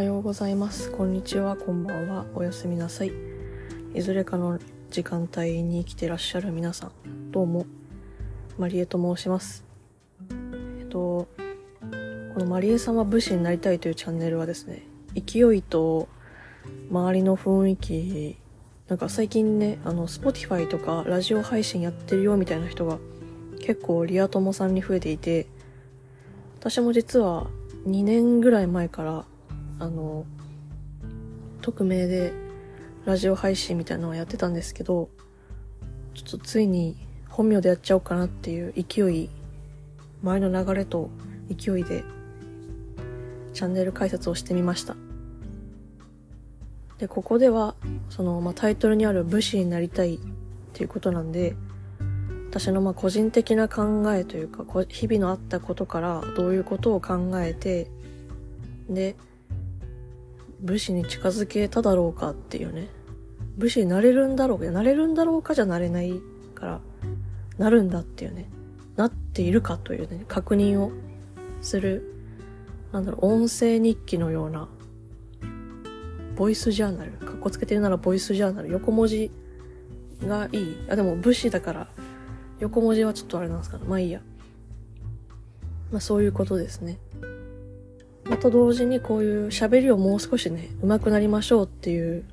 はようございます。こんにちは、こんばんは。おやすみなさい。いずれかの時間帯に生きてらっしゃる皆さん、どうも、マリエと申します。えっと、このマリエさんは武士になりたいというチャンネルはですね、勢いと周りの雰囲気、なんか最近ね、あの、Spotify とかラジオ配信やってるよみたいな人が結構リア友さんに増えていて、私も実は2年ぐらい前からあの匿名でラジオ配信みたいなのをやってたんですけどちょっとついに本名でやっちゃおうかなっていう勢い前の流れと勢いでチャンネル解説をしてみました。でここではその、まあ、タイトルにある武士になりたいっていうことなんで私のまあ個人的な考えというか日々のあったことからどういうことを考えてで武士に近づけただろうかっていうね武士になれるんだろうかなれるんだろうかじゃなれないからなるんだっていうねなっているかというね確認をするなんだろう音声日記のようなボイスジャーナルかっこつけてるならボイスジャーナル横文字がいいあでも武士だから横文字はちょっとあれなんですかね。まあいいや。まあそういうことですね。また同時にこういう喋りをもう少しね、上手くなりましょうっていう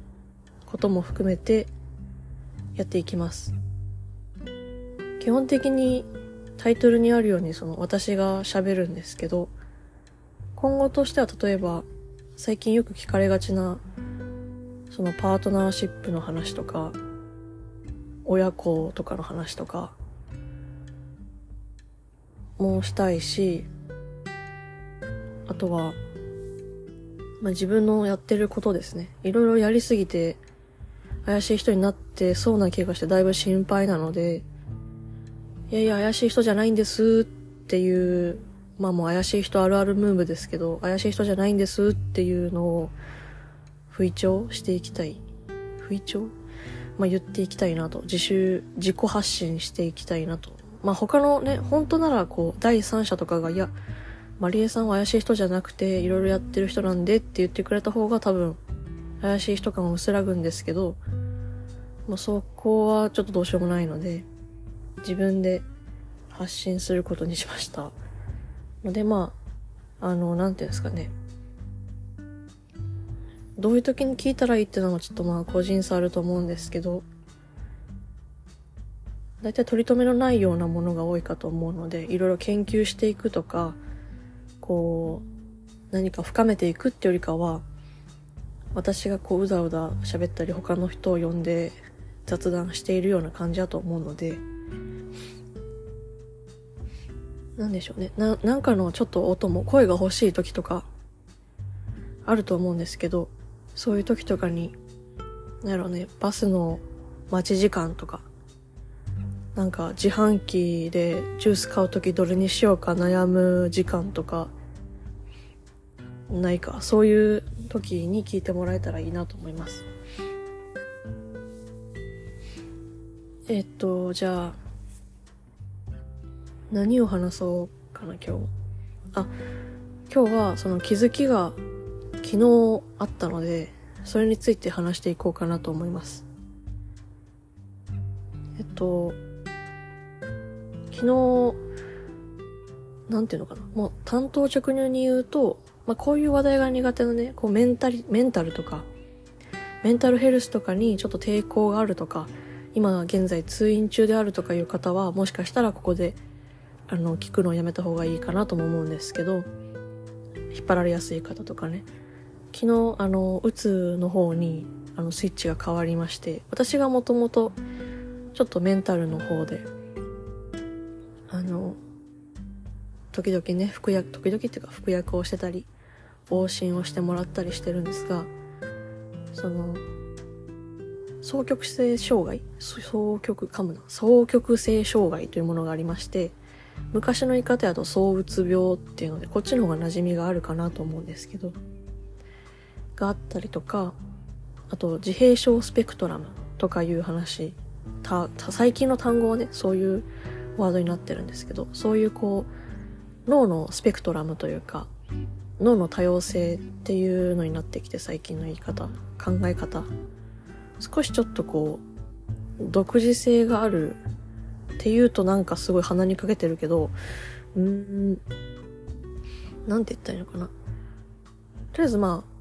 ことも含めてやっていきます。基本的にタイトルにあるようにその私が喋るんですけど、今後としては例えば最近よく聞かれがちなそのパートナーシップの話とか、親子とかの話とか、もしたいし、あとは、まあ、自分のやってることですね。いろいろやりすぎて、怪しい人になってそうな気がしてだいぶ心配なので、いやいや怪しい人じゃないんですっていう、まあもう怪しい人あるあるムーブですけど、怪しい人じゃないんですっていうのを、吹聴していきたい。吹聴まあ言っていきたいなと。自主、自己発信していきたいなとまあ他のね、本当ならこう、第三者とかが、いや、マリエさんは怪しい人じゃなくて、いろいろやってる人なんでって言ってくれた方が多分、怪しい人感を薄らぐんですけど、まあそこはちょっとどうしようもないので、自分で発信することにしました。のでまあ、あの、なんていうんですかね。どういう時に聞いたらいいっていうのもちょっとまあ個人差あると思うんですけど、大体取り留めのないようなものが多いかと思うので、いろいろ研究していくとか、こう、何か深めていくってよりかは、私がこううだうだ喋ったり他の人を呼んで雑談しているような感じだと思うので、なんでしょうね。な、なんかのちょっと音も声が欲しい時とか、あると思うんですけど、そういう時とかに、なんやろうね、バスの待ち時間とか、なんか自販機でジュース買うときどれにしようか悩む時間とかないか。そういう時に聞いてもらえたらいいなと思います。えっとじゃあ何を話そうかな今日。あ今日はその気づきが昨日あったのでそれについて話していこうかなと思います。えっと昨日、なんていうのかな。もう担当直入に言うと、まあこういう話題が苦手なね、こうメンタリ、メンタルとか、メンタルヘルスとかにちょっと抵抗があるとか、今現在通院中であるとかいう方は、もしかしたらここで、あの、聞くのをやめた方がいいかなとも思うんですけど、引っ張られやすい方とかね。昨日、あの、うつの方に、あの、スイッチが変わりまして、私がもともと、ちょっとメンタルの方で、あの、時々ね、服薬、時々っていうか服薬をしてたり、往診をしてもらったりしてるんですが、その、双極性障害？双極、噛むな。双極性障害というものがありまして、昔の言い方だと躁うつ病っていうので、こっちの方が馴染みがあるかなと思うんですけど、があったりとか、あと自閉症スペクトラムとかいう話、た、最近の単語はね、そういうワードになってるんですけど、そういうこう、脳のスペクトラムというか、脳の多様性っていうのになってきて最近の言い方考え方。少しちょっとこう独自性があるっていうとなんかすごい鼻にかけてるけどうーんなんて言ったらいいのかな。とりあえずまあ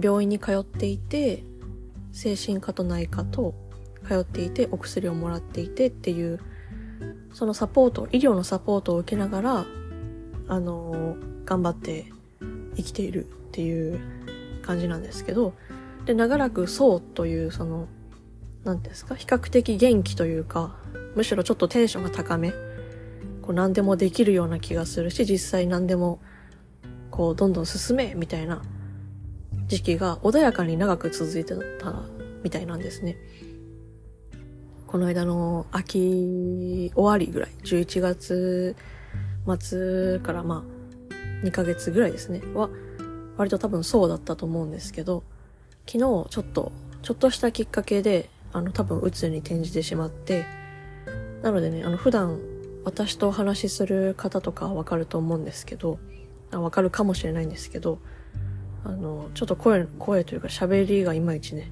病院に通っていて精神科と内科と通っていてお薬をもらっていてっていうそのサポート医療のサポートを受けながらあの頑張って生きているっていう感じなんですけどで長らくそうというその何ていうんですか比較的元気というかむしろちょっとテンションが高めこう何でもできるような気がするし実際何でもこうどんどん進めみたいな時期が穏やかに長く続いてたみたいなんですね。この間の秋終わりぐらい、11月末からまあ2ヶ月ぐらいですね、は割と多分そうだったと思うんですけど、昨日ちょっと、ちょっとしたきっかけで、あの多分鬱に転じてしまって、なのでね、あの普段私とお話しする方とかわかると思うんですけど、わかるかもしれないんですけど、あの、ちょっと声、声というか喋りがいまいちね、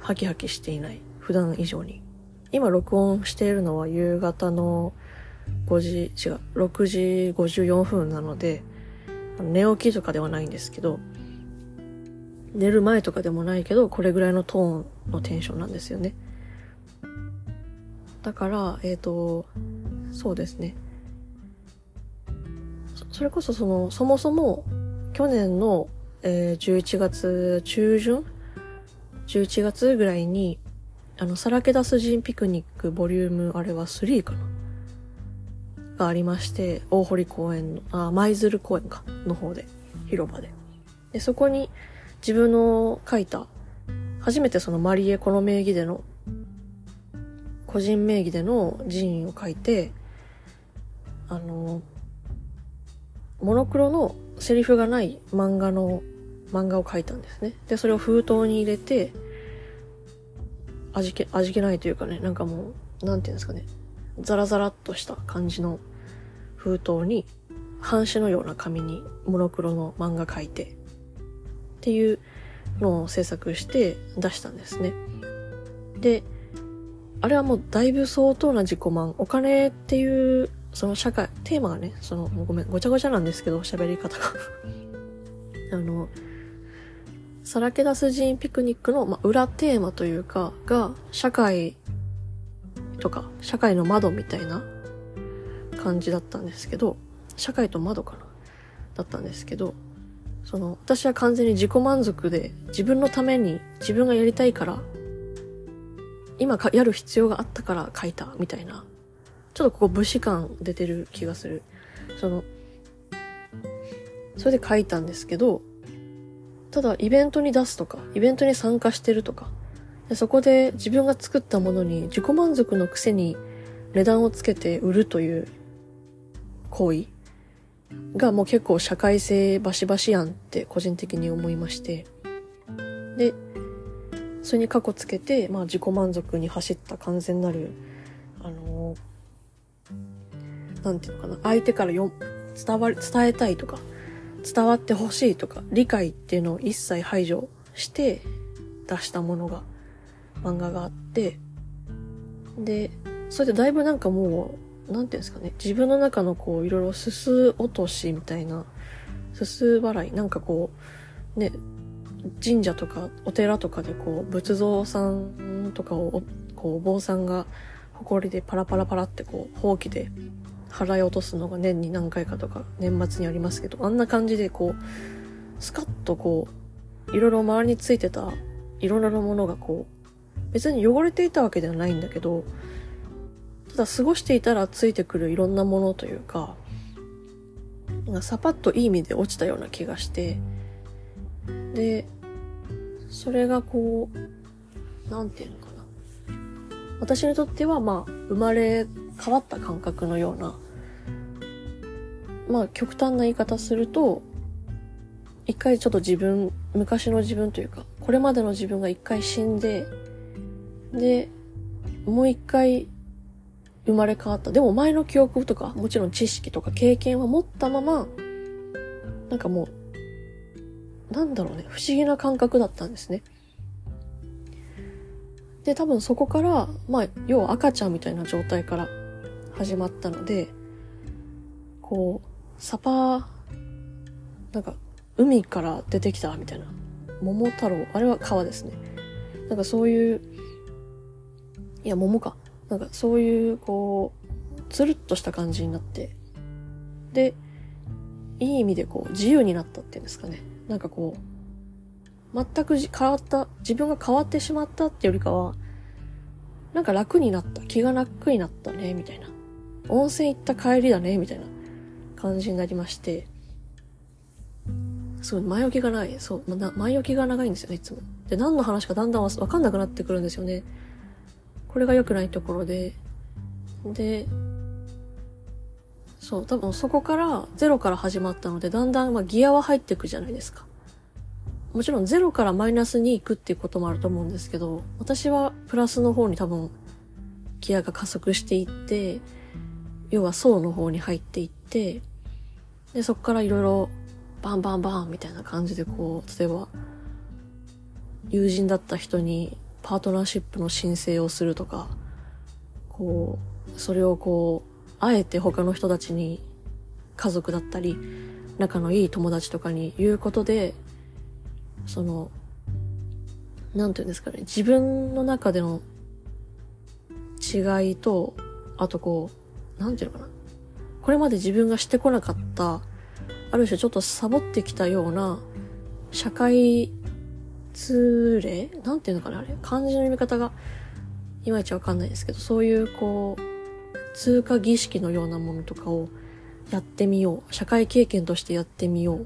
ハキハキしていない。普段以上に。今録音しているのは夕方の5時、違う、6時54分なので、寝起きとかではないんですけど、寝る前とかでもないけど、これぐらいのトーンのテンションなんですよね。だから、えっ、ー、と、そうですね。それこそその、そもそも、去年の、えー、11月中旬 ?11 月ぐらいに、あの、さらけ出す人ピクニックボリューム、あれは3かながありまして、大堀公園の、あ、舞鶴公園か、の方で、広場で。で、そこに自分の書いた、初めてそのマリエこの名義での個人名義での寺院を書いて、あの、モノクロのセリフがない漫画の、漫画を書いたんですね。で、それを封筒に入れて、味気、味気ないというかね、なんかもう、なんていうんですかね、ザラザラっとした感じの封筒に、半紙のような紙にモノクロの漫画書いて、っていうのを制作して出したんですね。で、あれはもうだいぶ相当な自己満。お金っていう、その社会、テーマがね、その、ごめん、ごちゃごちゃなんですけど、喋り方が あの、さらけ出す人ピクニックの、まあ、裏テーマというか、が、社会とか、社会の窓みたいな感じだったんですけど、社会と窓かなだったんですけど、その、私は完全に自己満足で、自分のために、自分がやりたいから今かやる必要があったから書いたみたいな。ちょっとここ武士感出てる気がする。その、それで書いたんですけど、ただイベントに出すとか、イベントに参加してるとか、でそこで自分が作ったものに自己満足のくせに値段をつけて売るという行為がもう結構社会性バシバシやんって個人的に思いまして。で、それに過去つけて、まあ、自己満足に走った完全なる、あの、なんていうのかな、相手からよ伝わり、伝えたいとか、伝わってほしいとか、理解っていうのを一切排除して出したものが、漫画があって、で、それでだいぶなんかもう、なんていうんですかね、自分の中のこう、いろいろすす落としみたいな、すす払い、なんかこう、ね、神社とかお寺とかでこう仏像さんとかをこうお坊さんが埃でパラパラパラってこうほうきで払い落とすのが年に何回かとか年末にありますけどあんな感じでこうスカッとこういろいろ周りについてたいろんなものがこう別に汚れていたわけではないんだけどただ過ごしていたらついてくるいろんなものというかサパッといい意味で落ちたような気がしてでそれがこう、なんていうのかな。私にとってはまあ、生まれ変わった感覚のような、まあ、極端な言い方すると、一回ちょっと自分、昔の自分というか、これまでの自分が一回死んで、で、もう一回生まれ変わった。でも前の記憶とか、もちろん知識とか経験は持ったまま、なんかもう、なんだろうね、不思議な感覚だったんですね。で、多分そこから、まあ、要は赤ちゃんみたいな状態から始まったので、こう、サパーなんか、海から出てきたみたいな。桃太郎、あれは川ですね。なんかそういう、いや、桃か。なんかそういう、こう、つるっとした感じになって、で、いい意味でこう、自由になったっていうんですかね。なんかこう、全く変わった、自分が変わってしまったってよりかは、なんか楽になった、気が楽になったね、みたいな。温泉行った帰りだね、みたいな感じになりまして、そう、前置きがない。そう、ま、前置きが長いんですよね、いつも。で、何の話かだんだんわかんなくなってくるんですよね。これが良くないところで。で、そう、多分そこからゼロから始まったので、だんだんまギアは入っていくじゃないですか。もちろんゼロからマイナスに行くっていうこともあると思うんですけど、私はプラスの方に多分ギアが加速していって、要は層の方に入っていって、で、そこからいろいろバンバンバンみたいな感じでこう、例えば、友人だった人にパートナーシップの申請をするとか、こう、それをこう、あえて他の人たちに家族だったり、仲のいい友達とかに言うことで、その、なんていうんですかね、自分の中での違いと、あとこう、なんていうのかな。これまで自分がしてこなかった、ある種ちょっとサボってきたような、社会通例？なんていうのかなあれ？漢字の読み方が、いまいちわかんないですけど、そういうこう、通過儀式のようなものとかをやってみよう。社会経験としてやってみよう。っ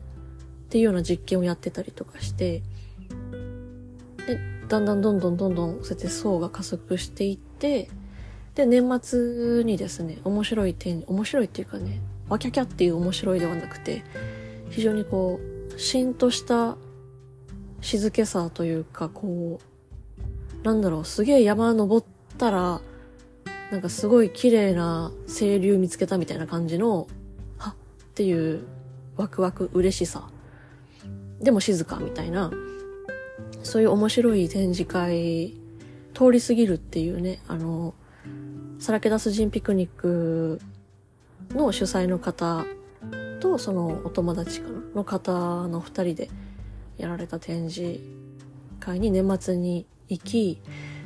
ていうような実験をやってたりとかして、で、だんだんどんどんどんどんそうやって層が加速していって、で、年末にですね、面白い点、面白いっていうかね、わキャキャっていう面白いではなくて、非常にこう、しんとした静けさというか、こう、なんだろう、すげえ山登ったら、なんかすごい綺麗な清流見つけたみたいな感じの、はっていうワクワク嬉しさ。でも静かみたいな、そういう面白い展示会、通り過ぎるっていうね、あの、さらけ出す人ピクニックの主催の方と、そのお友達かなの方の二人でやられた展示会に年末に行き、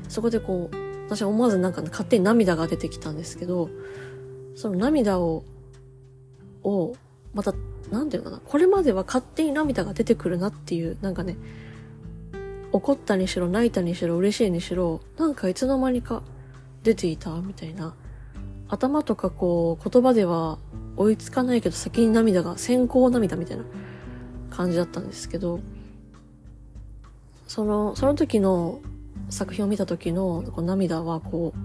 そこでこう、私は思わずなんか、勝手に涙が出てきたんですけど、その涙を、を、またなんていうのかな、これまでは勝手に涙が出てくるなっていう、なんかね、怒ったにしろ、泣いたにしろ、嬉しいにしろ、なんかいつの間にか出ていたみたいな。頭とかこう、言葉では追いつかないけど先に涙が、先行涙みたいな感じだったんですけど、その、その時の作品を見た時のこう涙はこう、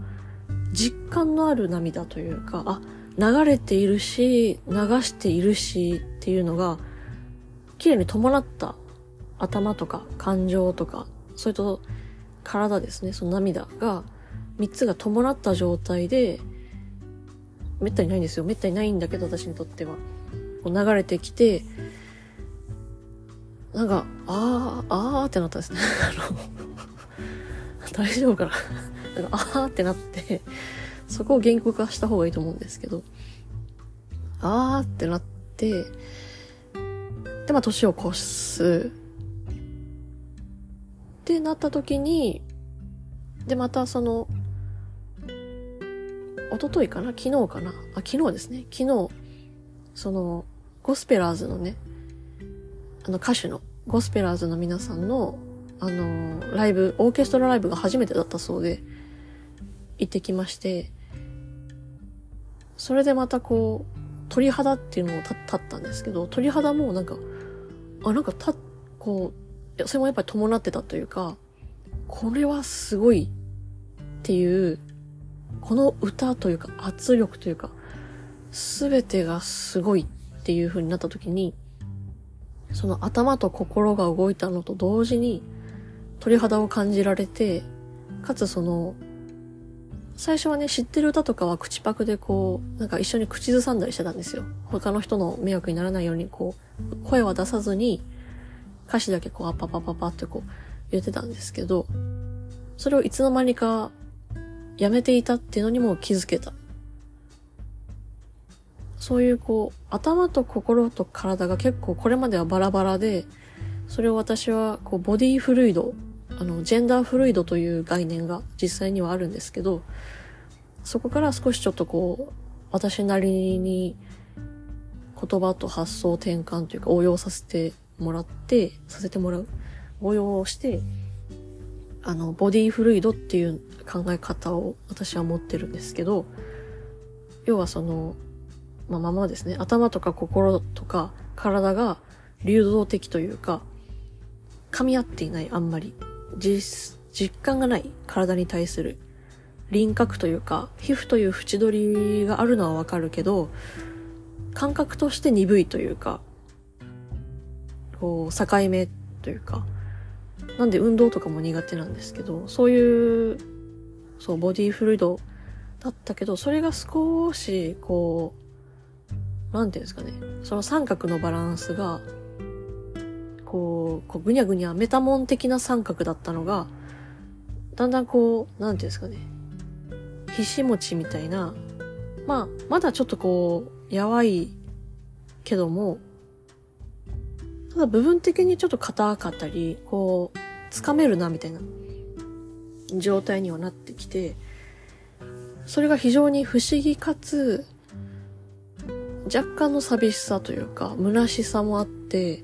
実感のある涙というか、あ、流れているし、流しているしっていうのが、綺麗に伴った頭とか感情とか、それと体ですね、その涙が、三つが伴った状態で、めったにないんですよ。めったにないんだけど、私にとっては。こう流れてきて、なんか、あー、あーってなったんですね。あの、大丈夫かな なんか、あーってなって、そこを言語化した方がいいと思うんですけど、あーってなって、で、まあ、年を越す。ってなった時に、で、またその、一昨日かな？昨日かな？あ、昨日ですね。昨日、その、ゴスペラーズのね、あの歌手の、ゴスペラーズの皆さんの、あの、ライブ、オーケストラライブが初めてだったそうで、行ってきまして、それでまたこう、鳥肌っていうのを立ったんですけど、鳥肌もなんか、あ、なんかた、こう、それもやっぱり伴ってたというか、これはすごいっていう、この歌というか圧力というか、すべてがすごいっていう風になった時に、その頭と心が動いたのと同時に鳥肌を感じられて、かつその最初はね、知ってる歌とかは口パクでこう、なんか一緒に口ずさんだりしてたんですよ。他の人の迷惑にならないようにこう、声は出さずに、歌詞だけこう、あパパパパってこう、言ってたんですけど、それをいつの間にかやめていたっていうのにも気づけた。そういうこう、頭と心と体が結構これまではバラバラで、それを私はこう、ボディフルイド、あの、ジェンダーフルイドという概念が実際にはあるんですけど、そこから少しちょっとこう、私なりに言葉と発想転換というか応用させてもらって、させてもらう。応用をして、あの、ボディフルイドっていう考え方を私は持ってるんですけど、要はその、まあ、ままですね、頭とか心とか体が流動的というか、噛み合っていない、あんまり。実、実感がない体に対する。輪郭というか、皮膚という縁取りがあるのはわかるけど、感覚として鈍いというか、こう、境目というか、なんで運動とかも苦手なんですけど、そういう、そう、ボディフルイドだったけど、それが少し、こう、なんていうんですかね、その三角のバランスが、こう、こうぐにゃぐにゃメタモン的な三角だったのが、だんだんこう、なんていうんですかね、ひし餅みたいな、まあ、まだちょっとこう、やわいけども、ただ部分的にちょっと硬かったり、こう、つかめるなみたいな状態にはなってきて、それが非常に不思議かつ、若干の寂しさというか、虚しさもあって、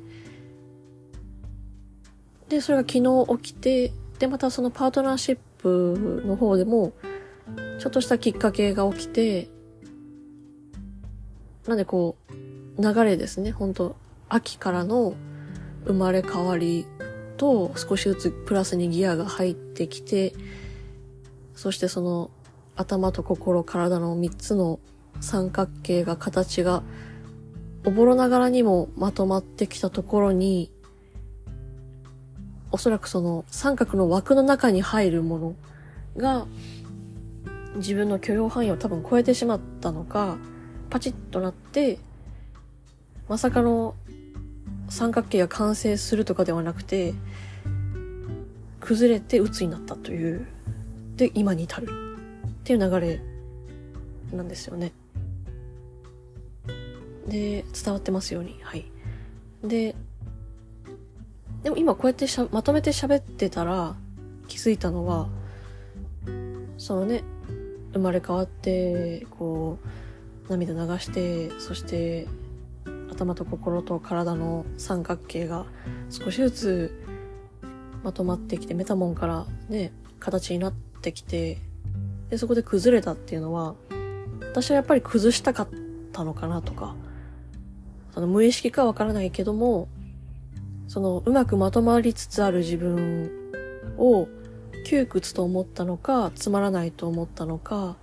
で、それが昨日起きて、で、またそのパートナーシップの方でも、ちょっとしたきっかけが起きて、なんでこう、流れですね、本当秋からの生まれ変わりと少しずつプラスにギアが入ってきて、そしてその頭と心、体の3つの三角形が形がおぼろながらにもまとまってきたところに、おそらくその三角の枠の中に入るものが自分の許容範囲を多分超えてしまったのか、パチッとなって、まさかの三角形が完成するとかではなくて、崩れて鬱になったという、で、今に至るっていう流れなんですよね。で、伝わってますように。はい。で、でも今こうやってしゃまとめて喋ってたら気づいたのは、そのね、生まれ変わって、こう、涙流して、そして頭と心と体の三角形が少しずつまとまってきてメタモンからね形になってきてでそこで崩れたっていうのは私はやっぱり崩したかったのかなとかその無意識かわからないけどもそのうまくまとまりつつある自分を窮屈と思ったのかつまらないと思ったのか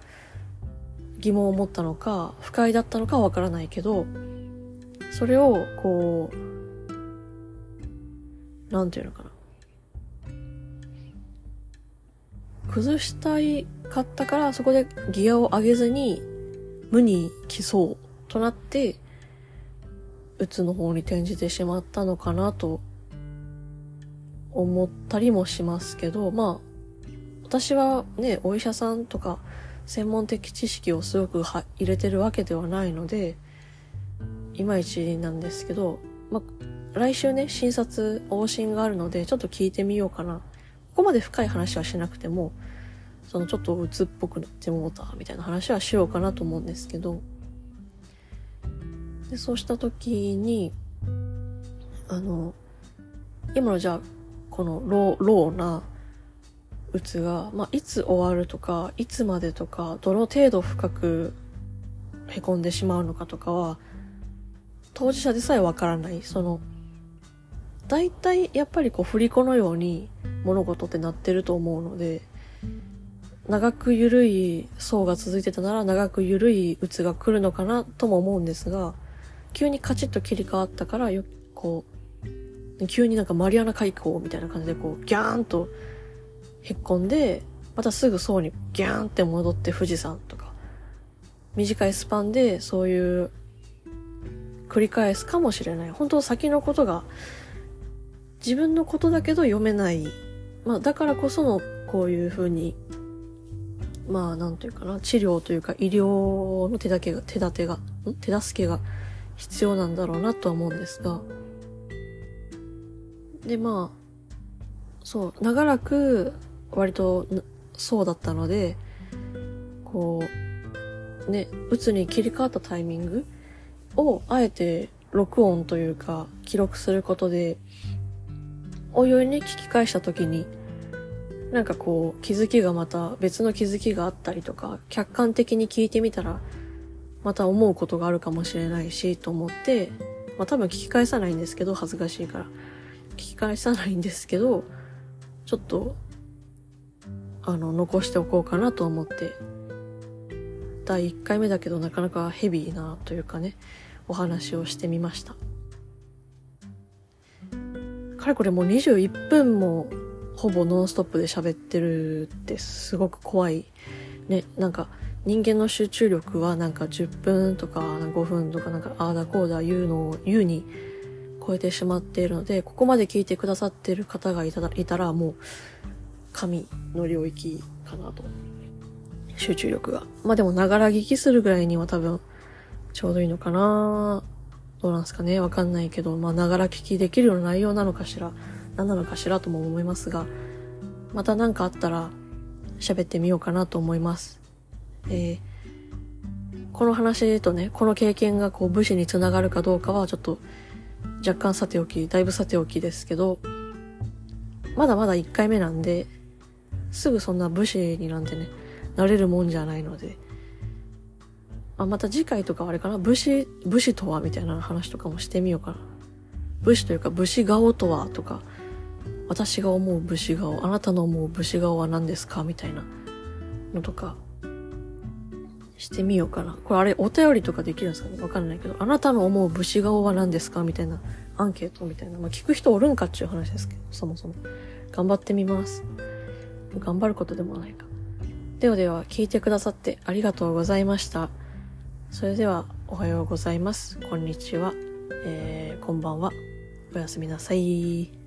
疑問を持ったのか不快だったのかわからないけどそれを、こう、なんていうのかな。崩したいかったから、そこでギアを上げずに、無に来そうとなって、うつの方に転じてしまったのかなと思ったりもしますけど、まあ、私はね、お医者さんとか専門的知識をすごく入れてるわけではないので、いまいちなんですけど、まあ来週ね、診察、往診があるので、ちょっと聞いてみようかな。ここまで深い話はしなくても、そのちょっと鬱っぽくなってもうた、みたいな話はしようかなと思うんですけど、で、そうした時に、あの、今のじゃあ、このロー、ローな、うつが、まあ、いつ終わるとか、いつまでとか、どの程度深く凹んでしまうのかとかは、当事者でさえわからない、その、大体やっぱりこう振り子のように物事ってなってると思うので、長く緩い躁が続いてたなら長く緩い鬱が来るのかなとも思うんですが、急にカチッと切り替わったからよ、こう、急になんかマリアナ海溝みたいな感じでこう、ギャーンとへっこんで、またすぐそうにギャーンって戻って富士山とか、短いスパンでそういう繰り返すかもしれない。本当先のことが自分のことだけど読めない。まあだからこそのこういうふうに、まあなんというかな、治療というか医療の手だけが、手立てが、ん？手助けが必要なんだろうなとは思うんですが。でまあ、そう、長らく割とそうだったので、こう、ね、鬱に切り替わったタイミングをあえて録音というか記録することで、おいおいに聞き返した時に、なんかこう気づきがまた別の気づきがあったりとか、客観的に聞いてみたら、また思うことがあるかもしれないし、と思って、まあ多分聞き返さないんですけど、恥ずかしいから。聞き返さないんですけど、ちょっと、あの、残しておこうかなと思って、第1回目だけどなかなかヘビーなというかね、お話をしてみました。かれこれもう21分もほぼノンストップで喋ってるってすごく怖い。ね、なんか人間の集中力はなんか10分とか5分とかなんかああだこうだ言うのを言うに超えてしまっているので、ここまで聞いてくださってる方がいたらもう神の領域かなと。集中力が。まあでもながら聞きするぐらいには多分ちょうどいいのかなどうなんすかねわかんないけど、まあながら聞きできるような内容なのかしら、何なのかしらとも思いますが、また何かあったら喋ってみようかなと思います。えー、この話とね、この経験がこう武士につながるかどうかはちょっと若干さておき、だいぶさておきですけど、まだまだ1回目なんで、すぐそんな武士になんてね、なれるもんじゃないので、あ、また次回とかあれかな武士、武士とはみたいな話とかもしてみようかな。武士というか武士顔とはとか、私が思う武士顔、あなたの思う武士顔は何ですかみたいなのとか、してみようかな。これあれ、お便りとかできるんですかね？わかんないけど、あなたの思う武士顔は何ですか？みたいなアンケートみたいな。まあ、聞く人おるんかっていう話ですけど、そもそも。頑張ってみます。頑張ることでもないか。ではでは、聞いてくださってありがとうございました。それでは、おはようございます。こんにちは。えー、こんばんは。おやすみなさい。